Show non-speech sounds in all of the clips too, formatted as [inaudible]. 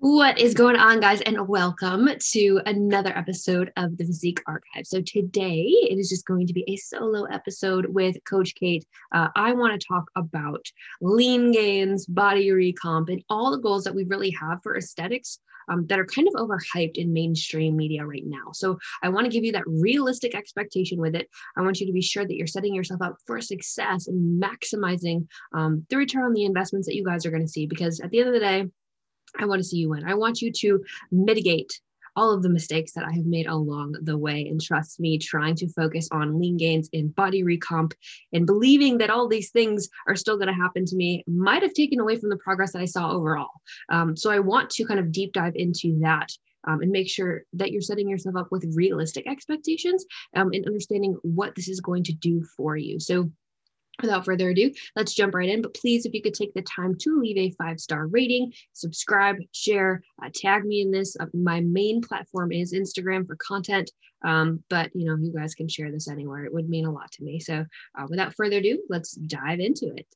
What is going on, guys? And welcome to another episode of the Physique Archive. So, today it is just going to be a solo episode with Coach Kate. Uh, I want to talk about lean gains, body recomp, and all the goals that we really have for aesthetics um, that are kind of overhyped in mainstream media right now. So, I want to give you that realistic expectation with it. I want you to be sure that you're setting yourself up for success and maximizing um, the return on the investments that you guys are going to see. Because at the end of the day, I want to see you win. I want you to mitigate all of the mistakes that I have made along the way. And trust me, trying to focus on lean gains in body recomp and believing that all these things are still going to happen to me might have taken away from the progress that I saw overall. Um, so I want to kind of deep dive into that. Um, and make sure that you're setting yourself up with realistic expectations um, and understanding what this is going to do for you. So, without further ado, let's jump right in. But please, if you could take the time to leave a five star rating, subscribe, share, uh, tag me in this. Uh, my main platform is Instagram for content, um, but you know, you guys can share this anywhere. It would mean a lot to me. So, uh, without further ado, let's dive into it.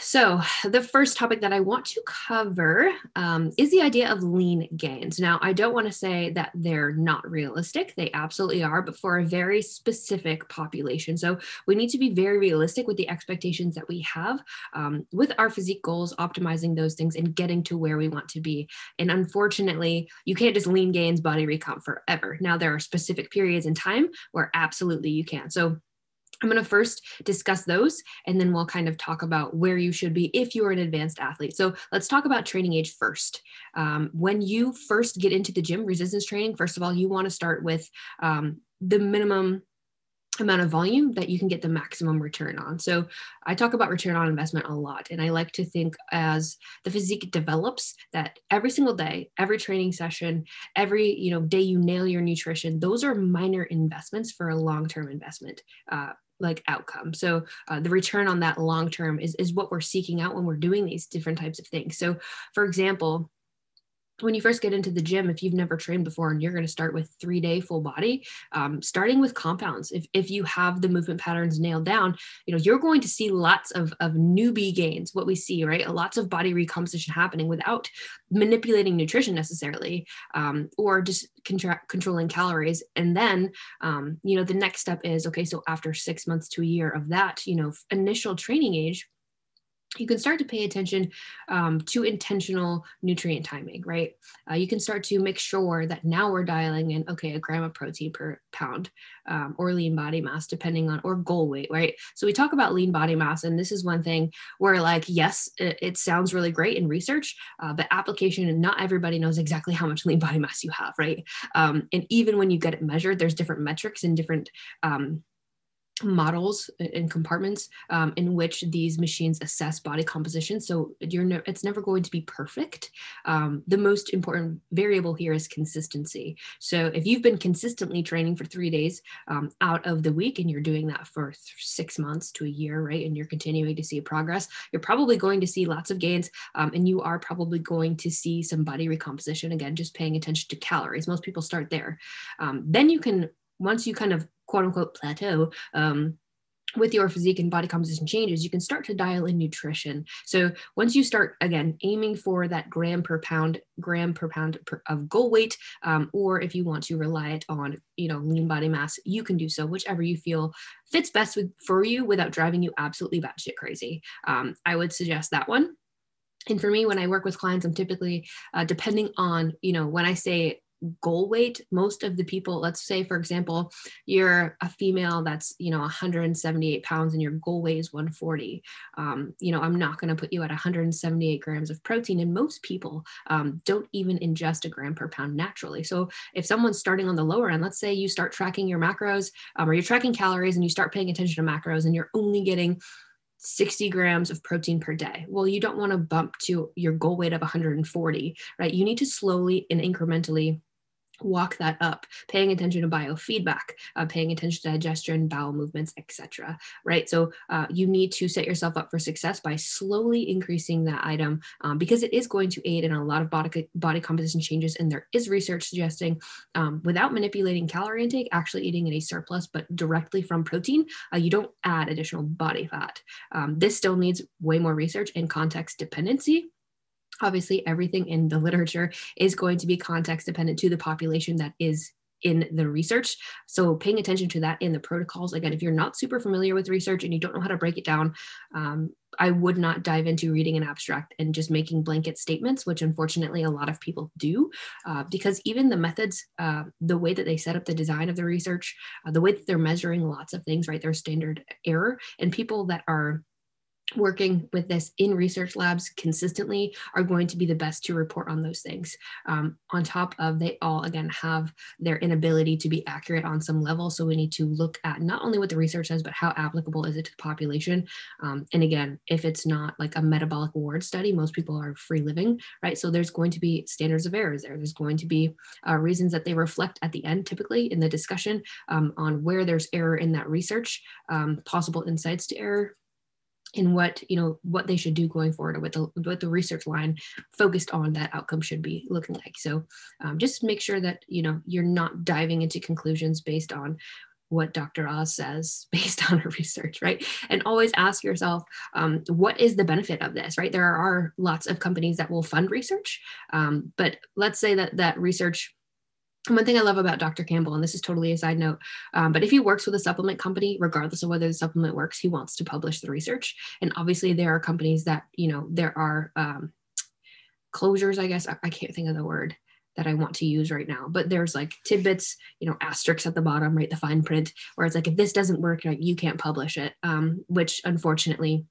So, the first topic that I want to cover um, is the idea of lean gains. Now, I don't want to say that they're not realistic, they absolutely are, but for a very specific population. So, we need to be very realistic with the expectations that we have um, with our physique goals, optimizing those things and getting to where we want to be. And unfortunately, you can't just lean gains body recomp forever. Now, there are specific periods in time where absolutely you can. So, I'm going to first discuss those and then we'll kind of talk about where you should be if you're an advanced athlete. So let's talk about training age first. Um, when you first get into the gym, resistance training, first of all, you want to start with um, the minimum amount of volume that you can get the maximum return on. So I talk about return on investment a lot and I like to think as the physique develops that every single day, every training session, every, you know, day you nail your nutrition, those are minor investments for a long-term investment. Uh, like outcome. So uh, the return on that long term is, is what we're seeking out when we're doing these different types of things. So for example, when you first get into the gym, if you've never trained before and you're going to start with three day full body, um, starting with compounds, if, if you have the movement patterns nailed down, you know, you're going to see lots of, of newbie gains, what we see, right? Lots of body recomposition happening without manipulating nutrition necessarily, um, or just contra- controlling calories. And then, um, you know, the next step is, okay, so after six months to a year of that, you know, initial training age, you can start to pay attention um, to intentional nutrient timing, right? Uh, you can start to make sure that now we're dialing in, okay, a gram of protein per pound um, or lean body mass, depending on, or goal weight, right? So we talk about lean body mass, and this is one thing where, like, yes, it, it sounds really great in research, uh, but application, and not everybody knows exactly how much [laughs] lean body mass you have, right? Um, and even when you get it measured, there's different metrics and different um, models and compartments um, in which these machines assess body composition. So you're ne- it's never going to be perfect. Um, the most important variable here is consistency. So if you've been consistently training for three days um, out of the week and you're doing that for six months to a year, right, and you're continuing to see progress, you're probably going to see lots of gains, um, and you are probably going to see some body recomposition. Again, just paying attention to calories. Most people start there. Um, then you can once you kind of quote unquote plateau um, with your physique and body composition changes, you can start to dial in nutrition. So once you start again aiming for that gram per pound, gram per pound per, of goal weight, um, or if you want to rely it on you know lean body mass, you can do so, whichever you feel fits best with, for you without driving you absolutely batshit crazy. Um, I would suggest that one. And for me, when I work with clients, I'm typically uh, depending on you know when I say goal weight most of the people let's say for example you're a female that's you know 178 pounds and your goal weight is 140 um, you know i'm not going to put you at 178 grams of protein and most people um, don't even ingest a gram per pound naturally so if someone's starting on the lower end let's say you start tracking your macros um, or you're tracking calories and you start paying attention to macros and you're only getting 60 grams of protein per day. Well, you don't want to bump to your goal weight of 140, right? You need to slowly and incrementally walk that up paying attention to biofeedback uh, paying attention to digestion bowel movements etc right? So uh, you need to set yourself up for success by slowly increasing that item um, because it is going to aid in a lot of body, body composition changes and there is research suggesting um, without manipulating calorie intake actually eating in a surplus but directly from protein uh, you don't add additional body fat. Um, this still needs way more research and context dependency obviously everything in the literature is going to be context dependent to the population that is in the research. So paying attention to that in the protocols. Again, if you're not super familiar with research and you don't know how to break it down, um, I would not dive into reading an abstract and just making blanket statements, which unfortunately a lot of people do, uh, because even the methods, uh, the way that they set up the design of the research, uh, the way that they're measuring lots of things, right? Their standard error, and people that are working with this in research labs consistently are going to be the best to report on those things. Um, on top of they all again have their inability to be accurate on some level. So we need to look at not only what the research says, but how applicable is it to the population. Um, and again, if it's not like a metabolic ward study, most people are free living, right? So there's going to be standards of errors there. There's going to be uh, reasons that they reflect at the end, typically in the discussion um, on where there's error in that research, um, possible insights to error, and what you know what they should do going forward or what the what the research line focused on that outcome should be looking like so um, just make sure that you know you're not diving into conclusions based on what Dr. Oz says [laughs] based on her research, right? And always ask yourself, um, what is the benefit of this, right? There are lots of companies that will fund research, um, but let's say that that research one thing I love about Dr. Campbell, and this is totally a side note, um, but if he works with a supplement company, regardless of whether the supplement works, he wants to publish the research. And obviously, there are companies that, you know, there are um, closures, I guess. I, I can't think of the word that I want to use right now, but there's like tidbits, you know, asterisks at the bottom, right? The fine print, where it's like, if this doesn't work, you can't publish it, um, which unfortunately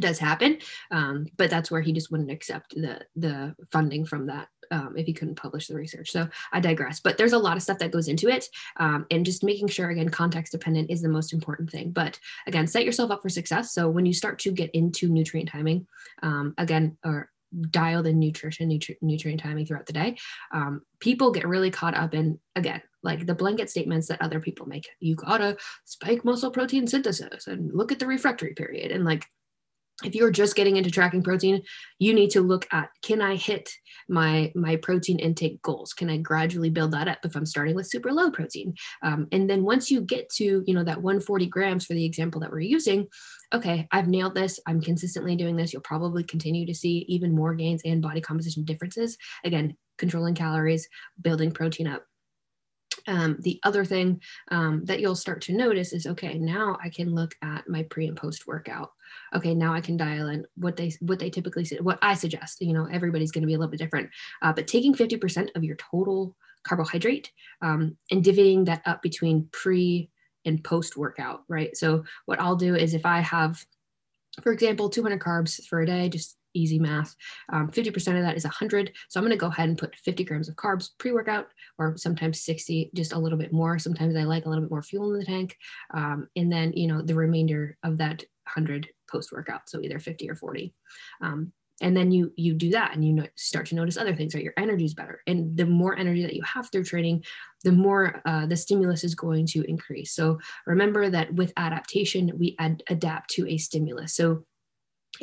does happen. Um, but that's where he just wouldn't accept the the funding from that um, if he couldn't publish the research. So I digress, but there's a lot of stuff that goes into it. Um, and just making sure, again, context dependent is the most important thing. But again, set yourself up for success. So when you start to get into nutrient timing, um, again, or dial the nutrition, nutri- nutrient timing throughout the day, um, people get really caught up in, again, like the blanket statements that other people make. You gotta spike muscle protein synthesis and look at the refractory period. And like, if you're just getting into tracking protein you need to look at can i hit my my protein intake goals? Can i gradually build that up if i'm starting with super low protein? Um, and then once you get to you know that 140 grams for the example that we're using okay i've nailed this. I'm consistently doing this. You'll probably continue to see even more gains and body composition differences. Again controlling calories building protein up um, the other thing um, that you'll start to notice is okay now i can look at my pre and post workout. Okay now i can dial in what they what they typically say what i suggest you know everybody's going to be a little bit different. Uh, but taking 50% of your total carbohydrate um, and divvying that up between pre and post workout right? So what i'll do is if i have for example 200 carbs for a day just easy math. Um, 50% of that is 100. So I'm going to go ahead and put 50 grams of carbs pre workout, or sometimes 60, just a little bit more. Sometimes I like a little bit more fuel in the tank. Um, and then, you know, the remainder of that 100 post workout. So either 50 or 40. Um, and then you you do that and you start to notice other things right your energy is better and the more energy that you have through training the more uh, the stimulus is going to increase so remember that with adaptation we ad- adapt to a stimulus so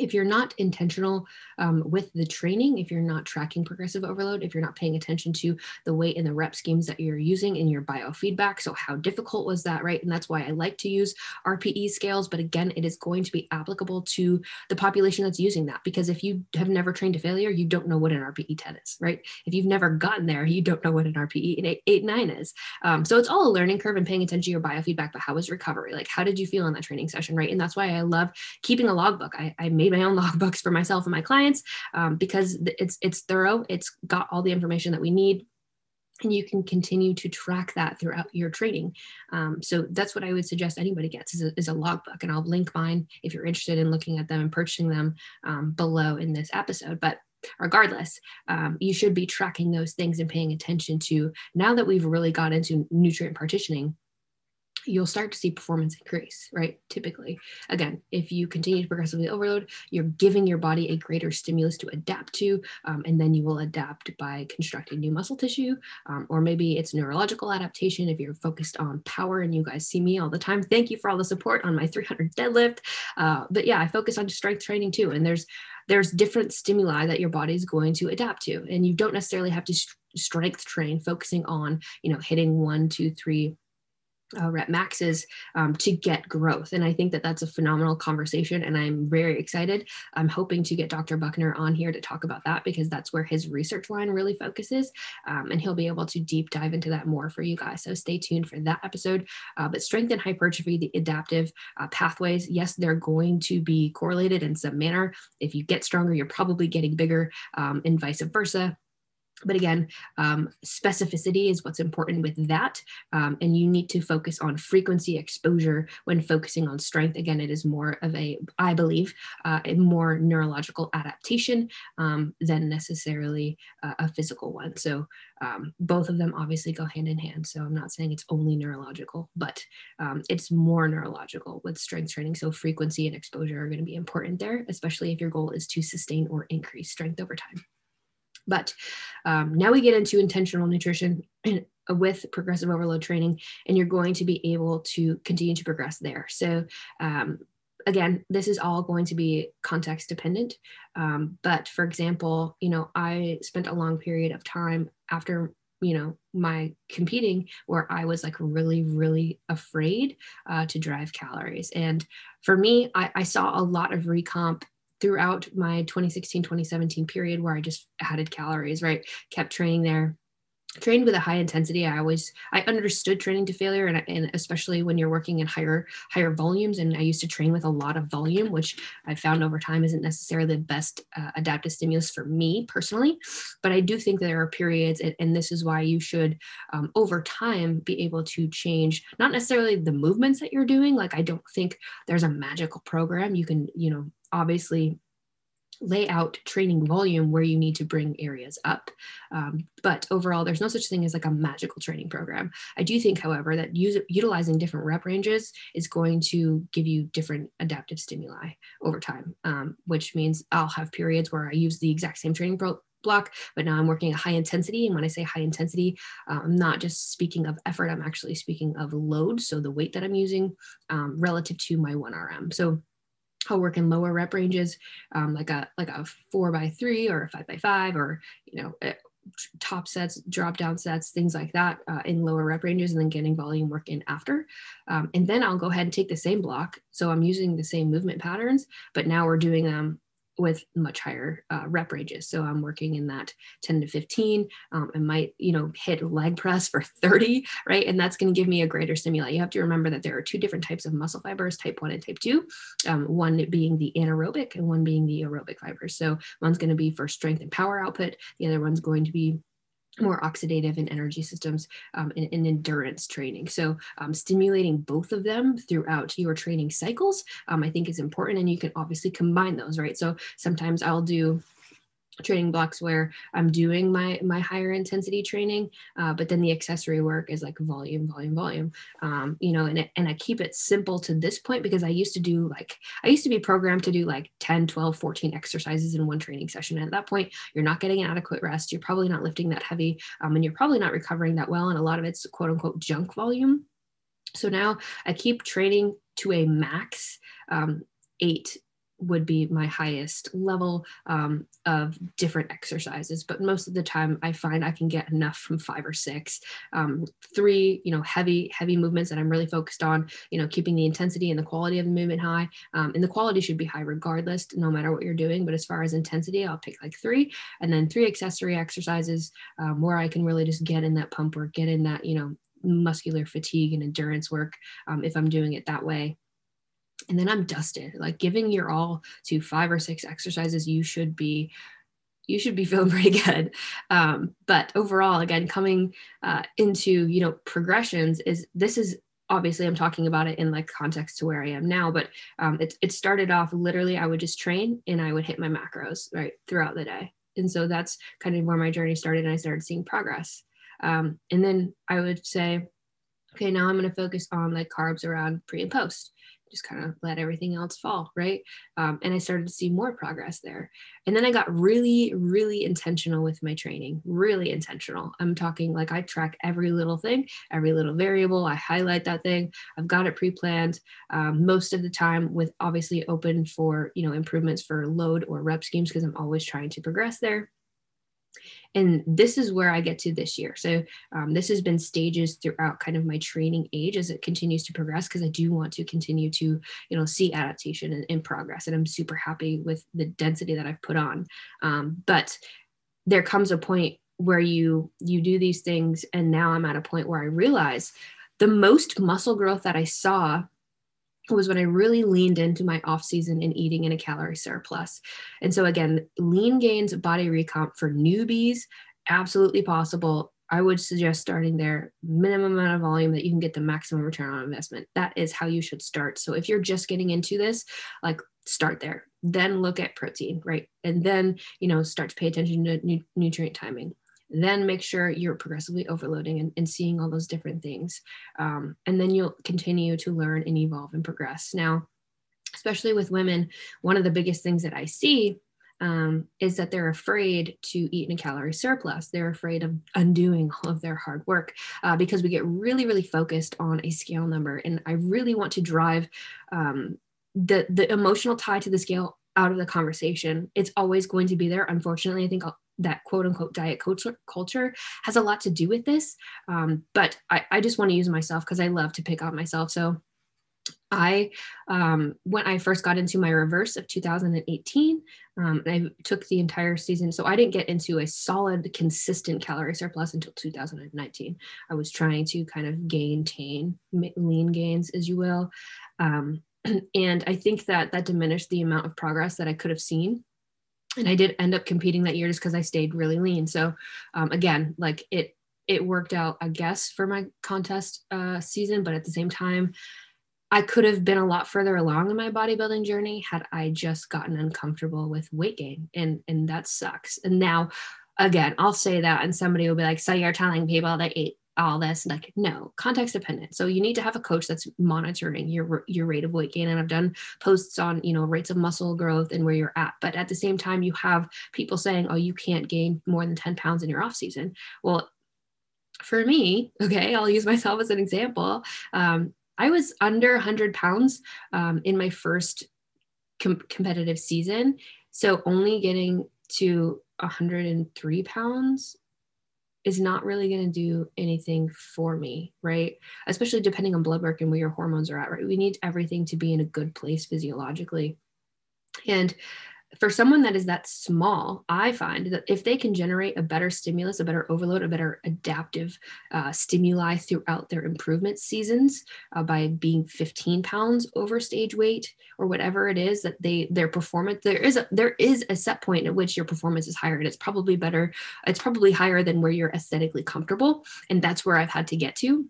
if you're not intentional um, with the training, if you're not tracking progressive overload, if you're not paying attention to the weight and the rep schemes that you're using in your biofeedback, so how difficult was that, right? And that's why I like to use RPE scales. But again, it is going to be applicable to the population that's using that because if you have never trained to failure, you don't know what an RPE 10 is, right? If you've never gotten there, you don't know what an RPE 8, 8 9 is. Um, so it's all a learning curve and paying attention to your biofeedback. But how was recovery? Like, how did you feel in that training session, right? And that's why I love keeping a logbook. I, I made my own [laughs] logbooks for myself and my clients um, because it's it's thorough. It's got all the information that we need and you can continue to track that throughout your training. Um, so that's what I would suggest anybody gets is a, is a logbook, and I'll link mine if you're interested in looking at them and purchasing them um, below in this episode. But regardless, um, you should be tracking those things and paying attention to. Now that we've really got into nutrient partitioning, you'll start to see performance increase, right? Typically, again, if you continue to progressively overload, you're giving your body a greater stimulus to adapt to, um, and then you will adapt by constructing new muscle tissue, um, or maybe it's neurological adaptation if you're focused on power. And you guys see me all the time. Thank you for all the support on my 300 deadlift. Uh, but yeah, I focus on strength training too, and there's there's different stimuli that your body is going to adapt to, and you don't necessarily have to strength train focusing on you know hitting one two three uh, rep maxes um, to get growth. And I think that that's a phenomenal conversation. And I'm very excited. I'm hoping to get Dr. Buckner on here to talk about that because that's where his research line really focuses. Um, and he'll be able to deep dive into that more for you guys. So stay tuned for that episode. Uh, but strength and hypertrophy, the adaptive uh, pathways, yes, they're going to be correlated in some manner. If you get stronger, you're probably getting bigger, um, and vice versa. But again, um, specificity is what's important with that. Um, and you need to focus on frequency exposure when focusing on strength. Again, it is more of a, I believe, uh, a more neurological adaptation um, than necessarily uh, a physical one. So um, both of them obviously go hand in hand. So I'm not saying it's only neurological, but um, it's more neurological with strength training. So frequency and exposure are going to be important there, especially if your goal is to sustain or increase strength over time. But um, now we get into intentional nutrition with progressive overload training, and you're going to be able to continue to progress there. So, um, again, this is all going to be context dependent. Um, but for example, you know, I spent a long period of time after you know my competing where i was like really really afraid uh, to drive calories and for me I, I, saw a lot of recomp throughout my 2016 2017 period where I just added calories, right? Kept training there. Trained with a high intensity i always i understood training to failure and, and especially when you're working in higher higher volumes and i used to train with a lot of volume which i found over time isn't necessarily the best uh, adaptive stimulus for me personally. But i do think there are periods and, and this is why you should um, over time be able to change not necessarily the movements that you're doing. Like i don't think there's a magical program. You can you know obviously lay out training volume where you need to bring areas up. Um, but overall, there's no such thing as like a magical training program. I do think, however, that use, utilizing different rep ranges is going to give you different adaptive stimuli over time, um, which means I'll have periods where I use the exact same training pro- block, but now I'm working at high intensity. And when I say high intensity, uh, I'm not just speaking of effort, I'm actually speaking of load. So the weight that I'm using um, relative to my 1RM. So I'll work in lower rep ranges, um, like a like a four by three or a five by five, or you know, eh, top sets, drop down sets, things like that uh, in lower rep ranges, and then getting volume work in after. Um, and then I'll go ahead and take the same block. So I'm using the same movement patterns, but now we're doing them with much higher uh, rep ranges. So I'm working in that 10 to 15. Um, I might, you know, hit leg press for [laughs] 30, right? And that's going to give me a greater stimuli. You have to remember that there are two different types of muscle fibers, type one and type two, um, one being the anaerobic and one being the aerobic fibers. So one's going to be for strength and power output. The other one's going to be more oxidative and energy systems um, and, and, endurance training. So um, stimulating both of them throughout your training cycles, um, I think is important. And you can obviously combine those, right? So sometimes I'll do training blocks where I'm doing my my higher intensity training, uh, but then the accessory work is like volume, volume, volume. Um, you know, and it, and I keep it simple to this point because I used to do like I used to be programmed to do like 10, 12, 14 exercises in one training session. And at that point, you're not getting adequate rest. You're probably not lifting that heavy, um, and you're probably not recovering that well. And a lot of it's quote unquote junk volume. So now I keep training to a max um, eight would be my highest level um, of different exercises but most of the time i find i can get enough from five or six. Um, three you know heavy heavy movements that i'm really focused on you know keeping the intensity and the quality of the movement high. Um, and the quality should be high regardless no matter what you're doing but as far as intensity i'll pick like three. And then three accessory exercises um, where i can really just get in that pump work get in that you know muscular fatigue and endurance work um, if i'm doing it that way and then i'm dusted. Like giving your all to five or six exercises you should be you should be [laughs] feeling pretty good. Um, but overall again coming uh, into you know progressions is this is obviously i'm talking about it in like context to where i am now but um, it, it started off literally i would just train and i would hit my macros right throughout the day. And so that's kind of where my journey started and i started seeing progress. Um, and then i would say okay, now I'm going to focus on like carbs around pre and post just kind of let everything else fall, right? Um, and I started to see more progress there. And then I got really, really intentional with my training, really intentional. I'm talking like I track every little thing, every little variable. I highlight that thing. I've got it pre-planned um, most of the time, with obviously open for you know improvements for load or rep schemes because I'm always trying to progress there and this is where i get to this year. So um, this has been stages throughout kind of my training age as it continues to progress because i do want to continue to you know see adaptation and, progress and i'm super happy with the density that i've put on. Um, but there comes a point where you you do these things and now i'm at a point where i realize the most muscle growth that i saw was when I really leaned into my off season and eating in a calorie surplus. And so again, lean gains body recomp for newbies, absolutely possible. I would suggest starting there, minimum amount of volume that you can get the maximum return on investment. That is how you should start. So if you're just getting into this, like start there, then look at protein, right? And then, you know, start to pay attention to nu- nutrient timing then make sure you're progressively overloading and, and seeing all those different things. Um, and then you'll continue to learn and evolve and progress. Now, especially with women, one of the biggest things that I see um, is that they're afraid to eat in a calorie surplus. They're afraid of undoing all of their hard work uh, because we get really, really focused on a scale number. And I really want to drive um, the the emotional tie to the scale out of the conversation. It's always going to be there. Unfortunately, I think that quote unquote diet culture, culture has a lot to do with this. Um, but I, I just want to use myself because I love to pick on myself. So I, um, when I first got into my reverse of 2018, um, I took the entire season. So I didn't get into a solid, consistent calorie surplus until 2019. I was trying to kind of maintain lean gains, as you will. Um, [clears throat] and I think that that diminished the amount of progress that I could have seen and I did end up competing that year just because I stayed really lean. So um, again, like it it worked out, I guess, for my contest uh, season, but at the same time, I could have been a lot further along in my bodybuilding journey had I just gotten uncomfortable with weight gain, and and that sucks. And now, again, I'll say that, and somebody will be like, "So you're telling people that eat all this like no context dependent. So you need to have a coach that's monitoring your your rate of weight gain and i've done posts on you know rates of muscle growth and where you're at but at the same time you have people saying oh you can't gain more than 10 pounds in your off season. Well for me okay i'll use myself as an example um, i was under 100 pounds um, in my first com- competitive season so only getting to 103 pounds is not really going to do anything for me, right? Especially depending on blood work and where your hormones are at, right? We need everything to be in a good place physiologically. And for someone that is that small, I find that if they can generate a better stimulus, a better overload, a better adaptive uh, stimuli throughout their improvement seasons uh, by being 15 pounds over stage weight or whatever it is that they their performance there is a there is a set point at which your performance is higher and it's probably better it's probably higher than where you're aesthetically comfortable. And that's where I've had to get to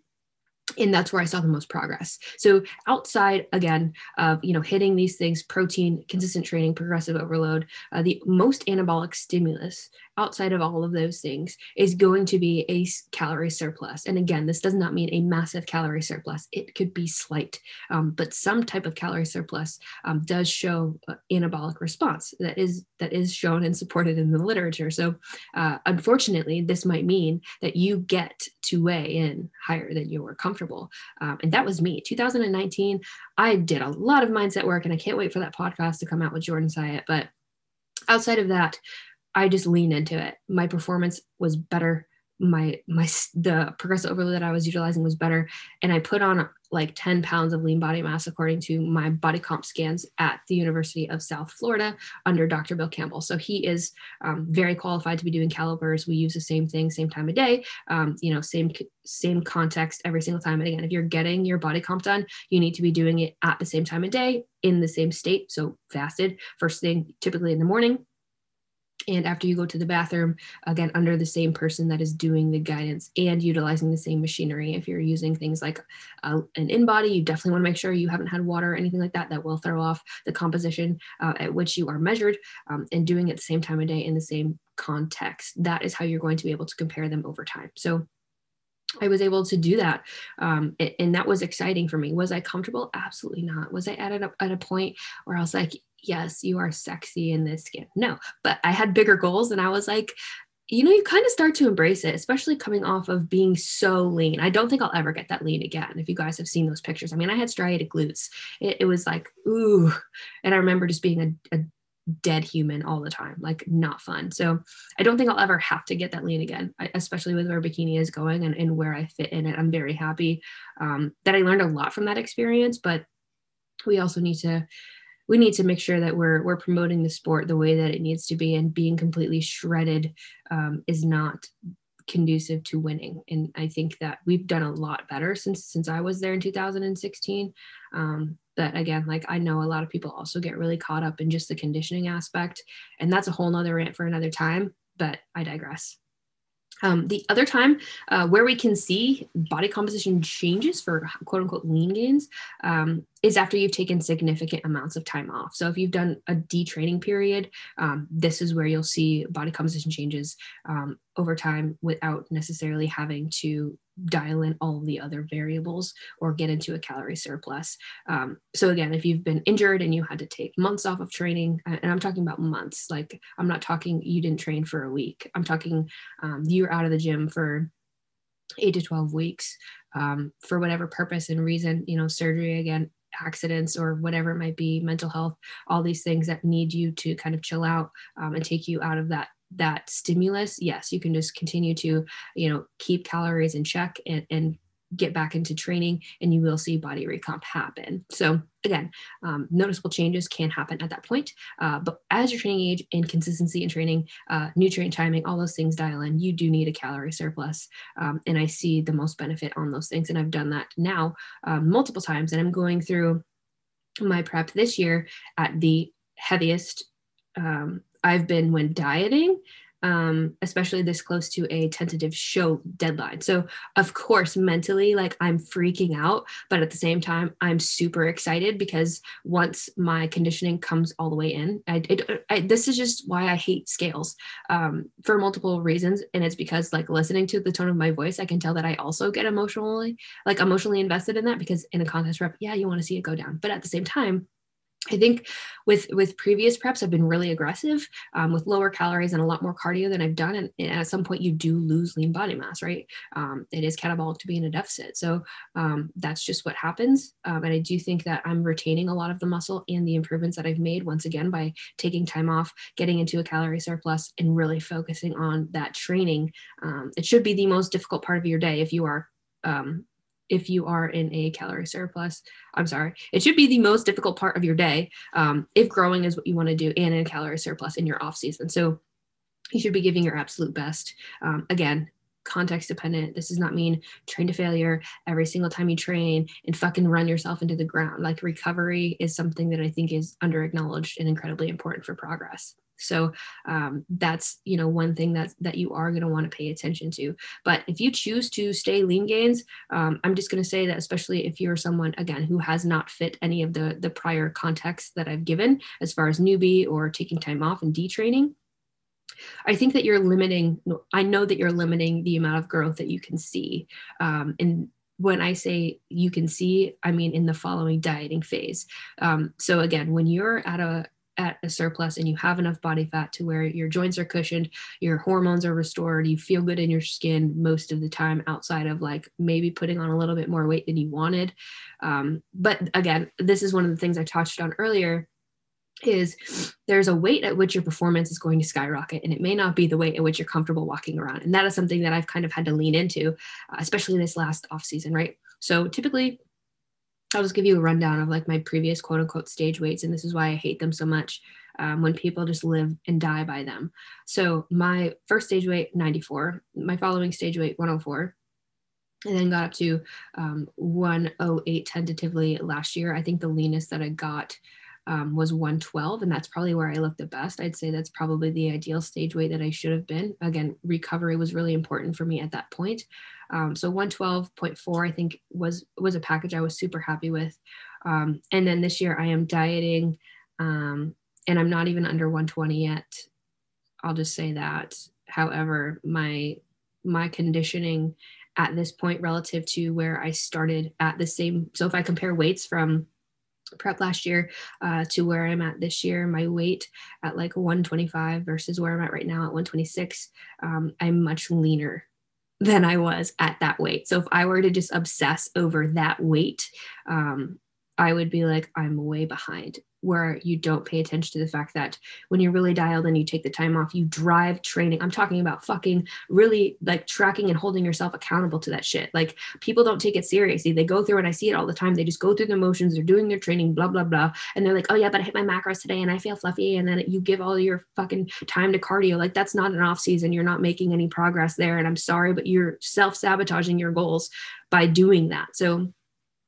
and that's where i saw the most progress. So outside again of you know hitting these things protein consistent training progressive overload uh, the most anabolic stimulus outside of all of those things is going to be a calorie surplus. And again this does not mean a massive calorie surplus. It could be slight um, but some type of calorie surplus um, does show uh, anabolic response that is that is shown and supported in the literature. So uh, unfortunately this might mean that you get to weigh in higher than you were comfortable um, and that was me 2019 i did a lot of mindset work and i can't wait for that podcast to come out with Jordan Syatt but outside of that I just leaned into it. My performance was better. My my the progressive overload that I was utilizing was better, and I put on like 10 pounds of lean body mass according to my body comp scans at the University of South Florida under Dr. Bill Campbell. So he is um, very qualified to be doing calipers. We use the same thing, same time of day, um, you know, same same context every single time. And again, if you're getting your body comp done, you need to be doing it at the same time of day in the same state. So fasted first thing, typically in the morning and after you go to the bathroom again under the same person that is doing the guidance and utilizing the same machinery if you're using things like uh, an InBody you definitely want to make sure you haven't had water or anything like that that will throw off the composition uh, at which you are measured um, and doing it the same time of day in the same context that is how you're going to be able to compare them over time so I was able to do that. Um, and that was exciting for me. Was I comfortable? Absolutely not. Was I at a, at a point where I was like, yes, you are sexy in this skin? No, but I had bigger goals and I was like, you know, you kind of start to embrace it, especially coming off of being so lean. I don't think I'll ever get that lean again. If you guys have seen those pictures, I mean, I had striated glutes. It, it was like, ooh. And I remember just being a, a dead human all the time, like not fun. So I don't think I'll ever have to get that lean again, especially with where bikini is going and, and where I fit in it. I'm very happy um, that I learned a lot from that experience, but we also need to we need to make sure that we're we're promoting the sport the way that it needs to be and being completely shredded um, is not conducive to winning. And i think that we've done a lot better since since i was there in 2016 um, but again like i know a lot of people also get really caught up in just the conditioning aspect and that's a whole nother rant for another time but i digress um, the other time uh, where we can see body composition changes for quote unquote lean gains um, is after you've taken significant amounts of time off. So if you've done a detraining period, um, this is where you'll see body composition changes um, over time without necessarily having to dial in all the other variables or get into a calorie surplus. Um, so again, if you've been injured and you had to take months off of training, and I'm talking about months, like I'm not talking you didn't train for a week. I'm talking um, you're out of the gym for eight to 12 weeks um, for whatever purpose and reason, you know, surgery again, accidents or whatever it might be, mental health, all these things that need you to kind of chill out um, and take you out of that that stimulus, yes, you can just continue to, you know, keep calories in check and, and get back into training and you will see body recomp happen. So again, um, noticeable changes can happen at that point. Uh, but as your training age and consistency in training, uh, nutrient timing, all those things dial in, you do need a calorie surplus. Um, and I see the most benefit on those things. And I've done that now um, multiple times. And I'm going through my prep this year at the heaviest um, I've been when dieting, um, especially this close to a tentative show deadline. So, of course, mentally, like I'm freaking out, but at the same time, I'm super excited because once my conditioning comes all the way in, I, it, I, this is just why I hate scales um, for multiple reasons. And it's because, like, listening to the tone of my voice, I can tell that I also get emotionally, like, emotionally invested in that because in a contest rep, yeah, you want to see it go down. But at the same time, I think with with previous preps, I've been really aggressive um, with lower calories and a lot more cardio than I've done. And, and at some point, you do lose lean body mass, right? Um, it is catabolic to be in a deficit, so um, that's just what happens. And I do think that I'm retaining a lot of the muscle and the improvements that I've made once again by taking time off, getting into a calorie surplus, and really focusing on that training. Um, it should be the most difficult part of your day if you are um, if you are in a calorie surplus. I'm sorry, it should be the most difficult part of your day um, if growing is what you want to do and in a calorie surplus in your off season. So you should be giving your absolute best. Um, again, context dependent. This does not mean train to failure every single time you train and fucking run yourself into the ground. Like recovery is something that I think is under acknowledged and incredibly important for progress. So um, that's you know one thing that that you are going to want to pay attention to. But if you choose to stay lean gains, um, I'm just going to say that especially if you're someone again who has not fit any of the the prior context that I've given as far as newbie or taking time off and detraining. I think that you're limiting. I know that you're limiting the amount of growth that you can see. Um, and when I say you can see, I mean in the following dieting phase. Um, so again, when you're at a at a surplus and you have enough body fat to where your joints are cushioned, your hormones are restored, you feel good in your skin most of the time outside of like maybe putting on a little bit more weight than you wanted. Um, but again, this is one of the things I touched on earlier is there's a weight at which your performance is going to skyrocket and it may not be the weight at which you're comfortable walking around and that is something that i've kind of had to lean into uh, especially this last off season right so typically I'll just give you a rundown of like my previous quote unquote stage weights, and this is why I hate them so much um, when people just live and die by them. So my first stage weight 94, my following stage weight 104, and then got up to um, 108 tentatively last year. I think the leanest that I got um, was 112, and that's probably where I looked the best. I'd say that's probably the ideal stage weight that I should have been. Again, recovery was really important for me at that point. Um, so 112.4, I think was was a package I was super happy with. Um, and then this year I am dieting, um, and I'm not even under 120 yet. I'll just say that. However, my my conditioning at this point relative to where I started at the same. So if I compare weights from prep last year uh, to where I'm at this year, my weight at like 125 versus where I'm at right now at 126, um, I'm much leaner than I was at that weight. So if I were to just obsess over that weight, um, I would be like, I'm way behind where you don't pay attention to the fact that when you're really dialed and you take the time off, you drive training. I'm talking about fucking really like tracking and holding yourself accountable to that shit. Like people don't take it seriously. They go through and I see it all the time. They just go through the motions, they're doing their training, blah, blah, blah. And they're like, oh yeah, but I hit my macros today and I feel fluffy. And then you give all your fucking time to cardio. Like that's not an off season. You're not making any progress there. And I'm sorry, but you're self sabotaging your goals by doing that. So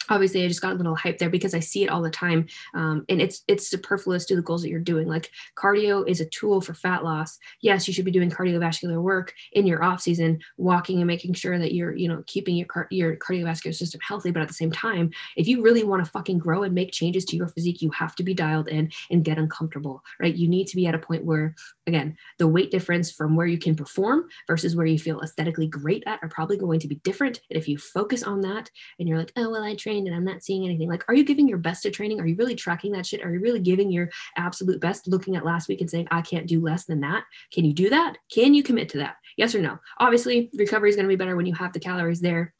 obviously i just got a little hype there because i see it all the time um, and it's it's superfluous to the goals that you're doing. Like cardio is a tool for fat loss. Yes you should be doing cardiovascular work in your off season walking and making sure that you're you know keeping your car- your cardiovascular system healthy but at the same time if you really want to fucking grow and make changes to your physique you have to be dialed in and get uncomfortable right? You need to be at a point where again the weight difference from where you can perform versus where you feel aesthetically great at are probably going to be different. And if you focus on that and you're like oh well i train trained and I'm not seeing anything. Like, are you giving your best to training? Are you really tracking that shit? Are you really giving your absolute best, looking at last week and saying, I can't do less than that? Can you do that? Can you commit to that? Yes or no? Obviously, recovery is going to be better when you have the calories there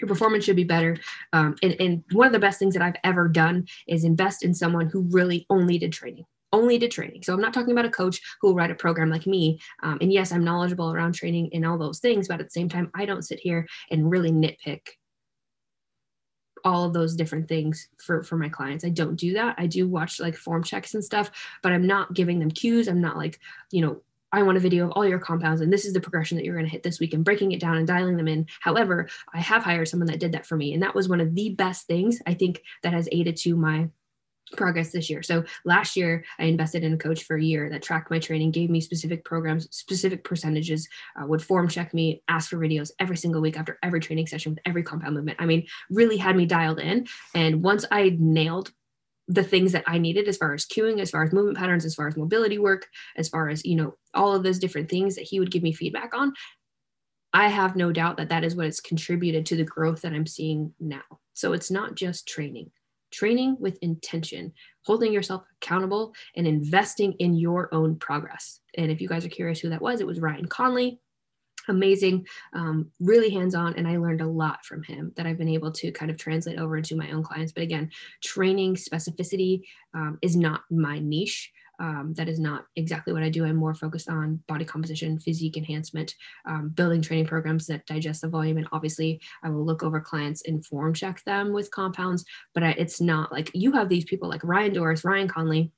your performance should be better. Um, and, and one of the best things that I've ever done is invest in someone who really only did training only did training. So I'm not talking about a coach who will write a program like me. Um, and yes, I'm knowledgeable around training and all those things, but at the same time, I don't sit here and really nitpick all of those different things for for my clients i don't do that i do watch like form checks and stuff but i'm not giving them cues i'm not like you know I want a video of all your compounds and this is the progression that you're going to hit this week and breaking it down and dialing them in. However, I have hired someone that did that for me. And that was one of the best things I think that has aided to my progress this year. So last year, I invested in a coach for a year that tracked my training, gave me specific programs, specific percentages, uh, would form check me, ask for videos every single week after every training session with every compound movement. I mean, really had me dialed in. And once I nailed the things that I needed as far as cueing, as far as movement patterns, as far as mobility work, as far as, you know, all of those different things that he would give me feedback on, I have no doubt that that is what has contributed to the growth that I'm seeing now. So it's not just training training with intention, holding yourself accountable, and investing in your own progress. And if you guys are curious who that was, it was Ryan Conley. Amazing, um, really hands on. And I learned a lot from him that I've been able to kind of translate over into my own clients. But again, training specificity um, is not my niche um, that is not exactly what I do. I'm more focused on body composition, physique enhancement, um, building training programs that digest the volume. And obviously, I will look over clients and form check them with compounds, but I, it's not like you have these people like Ryan Doris, Ryan Conley,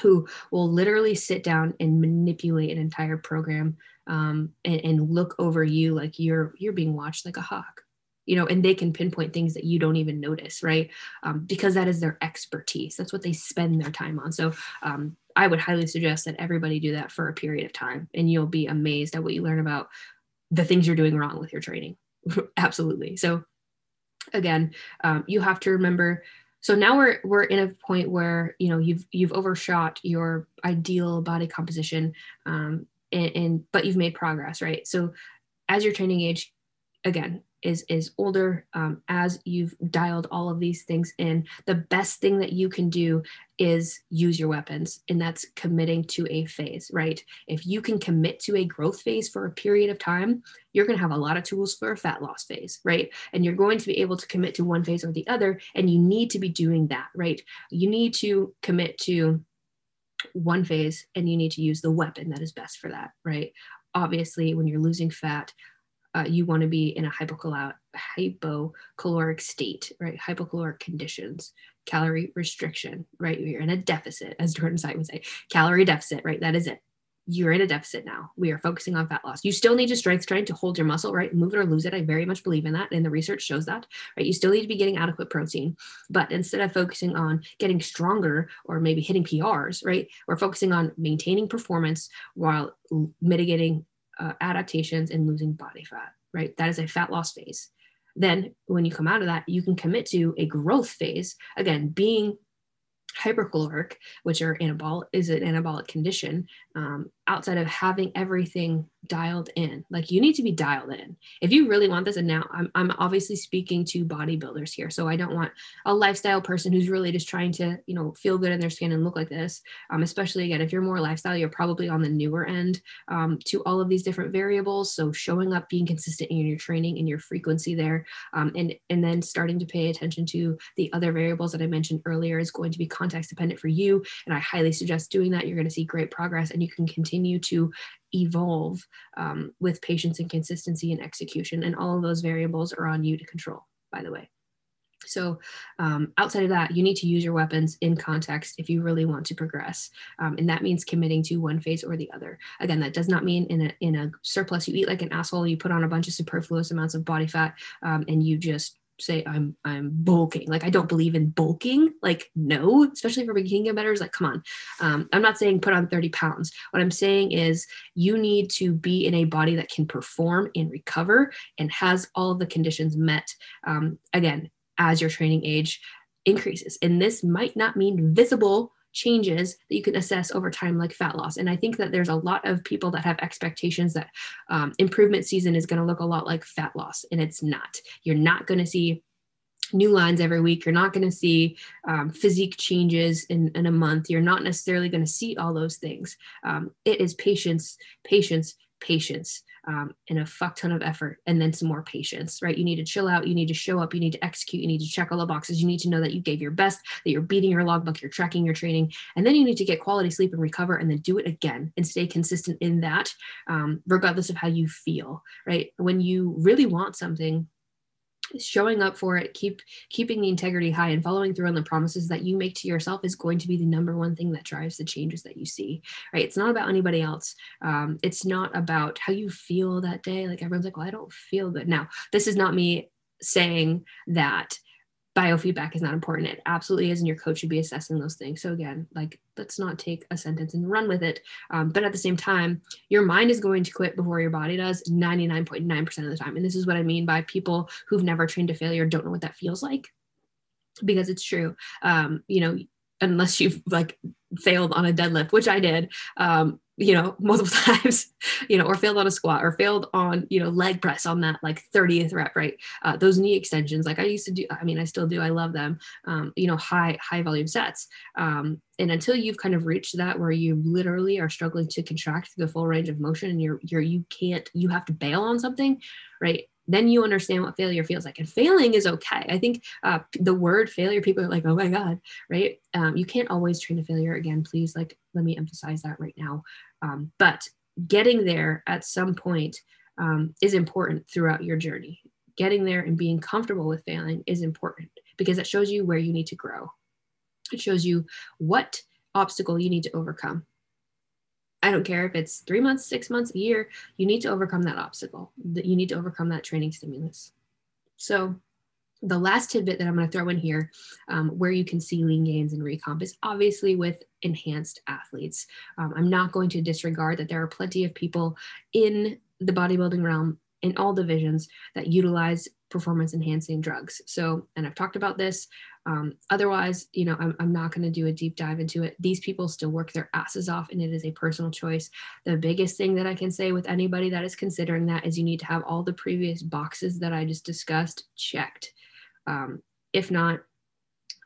who will literally sit down and manipulate an entire program um, and, and look over you like you're you're being watched like a hawk you know, and they can pinpoint things that you don't even notice, right? Um, because that is their expertise. That's what they spend their time on. So um, I would highly suggest that everybody do that for a period of time, and you'll be amazed at what you learn about the things you're doing wrong with your training. [laughs] Absolutely. So again, um, you have to remember. So now we're we're in a point where you know you've you've overshot your ideal body composition, um, and, and but you've made progress, right? So as your training age, again, is is older um, as you've dialed all of these things in the best thing that you can do is use your weapons and that's committing to a phase right? If you can commit to a growth phase for a period of time you're going to have a lot of tools for a fat loss phase right? And you're going to be able to commit to one phase or the other and you need to be doing that right? You need to commit to one phase and you need to use the weapon that is best for that right? Obviously when you're losing fat uh, you want to be in a hypocaloric, state, right? Hypocaloric conditions, calorie restriction, right? You're in a deficit, as Jordan Syatt would say, calorie deficit, right? That is it. You're in a deficit now. We are focusing on fat loss. You still need to strength train to hold your muscle, right? Move it or lose it. I very much believe in that. And the research shows that, right? You still need to be getting adequate protein. But instead of focusing on getting stronger or maybe hitting PRs, right? We're focusing on maintaining performance while mitigating uh, adaptations and losing body fat, right? That is a fat loss phase. Then, when you come out of that, you can commit to a growth phase. Again, being hypercaloric, which are anabolic, is an anabolic condition. Um, outside of having everything dialed in. Like you need to be dialed in. If you really want this, and now I'm, I'm obviously speaking to bodybuilders here. So I don't want a lifestyle person who's really just trying to, you know, feel good in their skin and look like this. Um, especially again, if you're more lifestyle, you're probably on the newer end um, to all of these different variables. So showing up, being consistent in your training and your frequency there, um, and, and then starting to pay attention to the other variables that I mentioned earlier is going to be context dependent for you. And I highly suggest doing that. You're going to see great progress and you can continue to evolve um, with patience and consistency and execution. And all of those variables are on you to control, by the way. So, um, outside of that, you need to use your weapons in context if you really want to progress, um, and that means committing to one phase or the other. Again, that does not mean in a in a surplus you eat like an asshole, you put on a bunch of superfluous amounts of body fat, um, and you just say I'm I'm bulking. Like I don't believe in bulking. Like no, especially for bikini competitors. Like come on. Um, I'm not saying put on 30 pounds. What I'm saying is you need to be in a body that can perform and recover and has all of the conditions met. Um, again, as your training age increases, and this might not mean visible changes that you can assess over time, like fat loss. And I think that there's a lot of people that have expectations that um, improvement season is going to look a lot like fat loss, and it's not. You're not going to see new lines every week. You're not going to see um, physique changes in, in a month. You're not necessarily going to see all those things. Um, it is patience, patience, patience um, and a fuck ton of effort and then some more patience, right? You need to chill out. You need to show up. You need to execute. You need to check all the boxes. You need to know that you gave your best, that you're beating your logbook, you're tracking your training. And then you need to get quality sleep and recover and then do it again and stay consistent in that, um, regardless of how you feel, right? When you really want something, showing up for it keep keeping the integrity high and following through on the promises that you make to yourself is going to be the number one thing that drives the changes that you see right? It's not about anybody else. Um, it's not about how you feel that day. Like everyone's like well i don't feel good. Now this is not me saying that biofeedback is not important. It absolutely is, and your coach should be assessing those things. So again, like let's not take a sentence and run with it. Um, but at the same time, your mind is going to quit before your body does 99.9% of the time. And this is what I mean by people who've never trained to failure don't know what that feels like because it's true. Um, you know, unless you've like failed on a deadlift, which I did, um, you know, [laughs] multiple times, you know, or failed on a squat or failed on, you know, leg press on that like 30th rep, right? Uh, those knee extensions, like I used to do, I mean, I still do, I love them, um, you know, high, high volume sets. Um, and until you've kind of reached that where you literally are struggling to contract the full range of motion and you're, you're, you can't, you have to bail on something, right? then you understand what failure feels like. And failing is okay. I think uh, the word failure, people are like, oh my God, right? Um, you can't always train to failure. Again, please, like, let me emphasize that right now. Um, but getting there at some point um, is important throughout your journey. Getting there and being comfortable with failing is important because it shows you where you need to grow. It shows you what obstacle you need to overcome I don't care if it's three months, six months, a year, you need to overcome that obstacle. You need to overcome that training stimulus. So the last tidbit that I'm going to throw in here, um, where you can see lean gains and recomp, is obviously with enhanced athletes. Um, I'm not going to disregard that there are plenty of people in the bodybuilding realm in all divisions that utilize performance enhancing drugs. So, and I've talked about this. Um, otherwise, you know, I'm, I'm not going to do a deep dive into it. These people still work their asses off and it is a personal choice. The biggest thing that I can say with anybody that is considering that is you need to have all the previous boxes that I just discussed checked. Um, if not,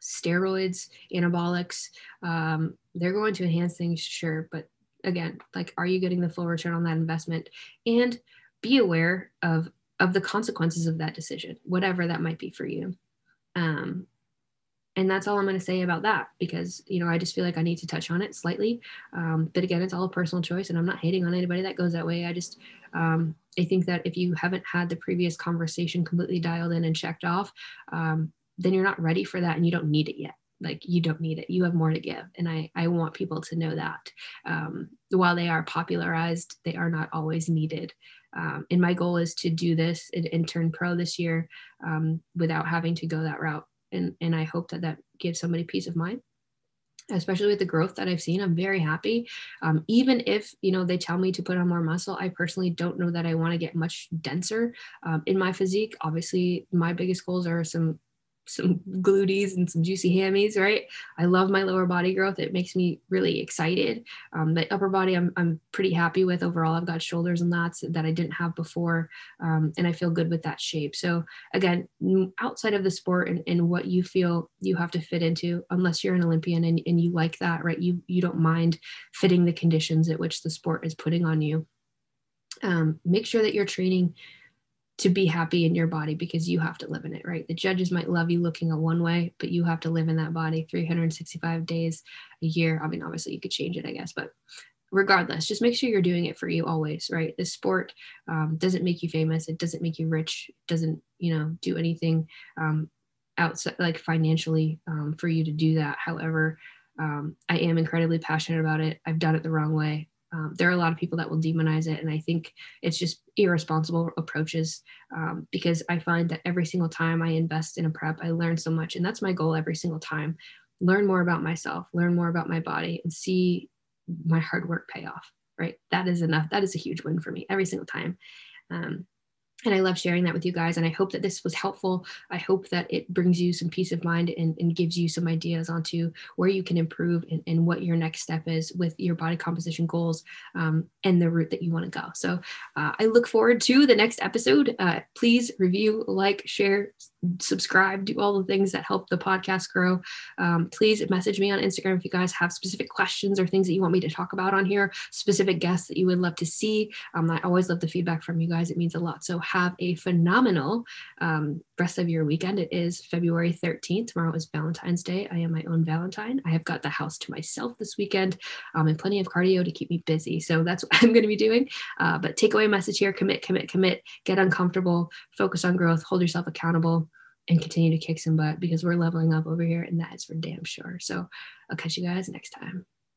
steroids, anabolics, um, they're going to enhance things, sure. But again, like, are you getting the full return on that investment? And be aware of of the consequences of that decision, whatever that might be for you. Um, and that's all I'm going to say about that because you know I just feel like I need to touch on it slightly. Um, but again, it's all a personal choice, and I'm not hating on anybody that goes that way. I just um, I think that if you haven't had the previous conversation completely dialed in and checked off, um, then you're not ready for that, and you don't need it yet. Like you don't need it. You have more to give, and I I want people to know that. Um, while they are popularized, they are not always needed. Um, and my goal is to do this and, and turn pro this year um, without having to go that route. And, and I hope that that gives somebody peace of mind especially with the growth that I've seen. I'm very happy. Um, even if you know they tell me to put on more muscle, I personally don't know that I want to get much denser um, in my physique. Obviously, my biggest goals are some some glutees and some juicy hammies, right? I love my lower body growth. It makes me really excited. Um, upper body, I'm, I'm pretty happy with overall. I've got shoulders and lats that I didn't have before. Um, and I feel good with that shape. So again, outside of the sport and, and what you feel you have to fit into, unless you're an Olympian and, and you like that, right? You, you don't mind fitting the conditions at which the sport is putting on you. Um, make sure that you're training to be happy in your body because you have to live in it, right? The judges might love you looking a one way, but you have to live in that body 365 days a year. I mean, obviously you could change it, I guess, but regardless, just make sure you're doing it for you always, right? This sport um, doesn't make you famous. It doesn't make you rich. It doesn't, you know, do anything um, outside, like financially um, for you to do that. However, um, I am incredibly passionate about it. I've done it the wrong way um, there are a lot of people that will demonize it and i think it's just irresponsible approaches um, because i find that every single time i invest in a prep i learn so much and that's my goal every single time. Learn more about myself learn more about my body and see my hard work pay off right? That is enough. That is a huge win for me every single time. Um, and I love sharing that with you guys. And I hope that this was helpful. I hope that it brings you some peace of mind and, and gives you some ideas onto where you can improve and, and, what your next step is with your body composition goals um, and the route that you want to go. So uh, I look forward to the next episode. Uh, please review, like, share, subscribe, do all the things that help the podcast grow. Um, please message me on Instagram if you guys have specific questions or things that you want me to talk about on here, specific guests that you would love to see. Um, I always love the feedback from you guys. It means a lot. So have a phenomenal um, rest of your weekend. It is February 13th. Tomorrow is Valentine's Day. I am my own Valentine. I have got the house to myself this weekend um, and plenty of cardio to keep me busy. So that's what [laughs] I'm going to be doing. Uh, but takeaway message here commit, commit, commit, get uncomfortable, focus on growth, hold yourself accountable and continue to kick some butt because we're leveling up over here and that is for damn sure. So I'll catch you guys next time.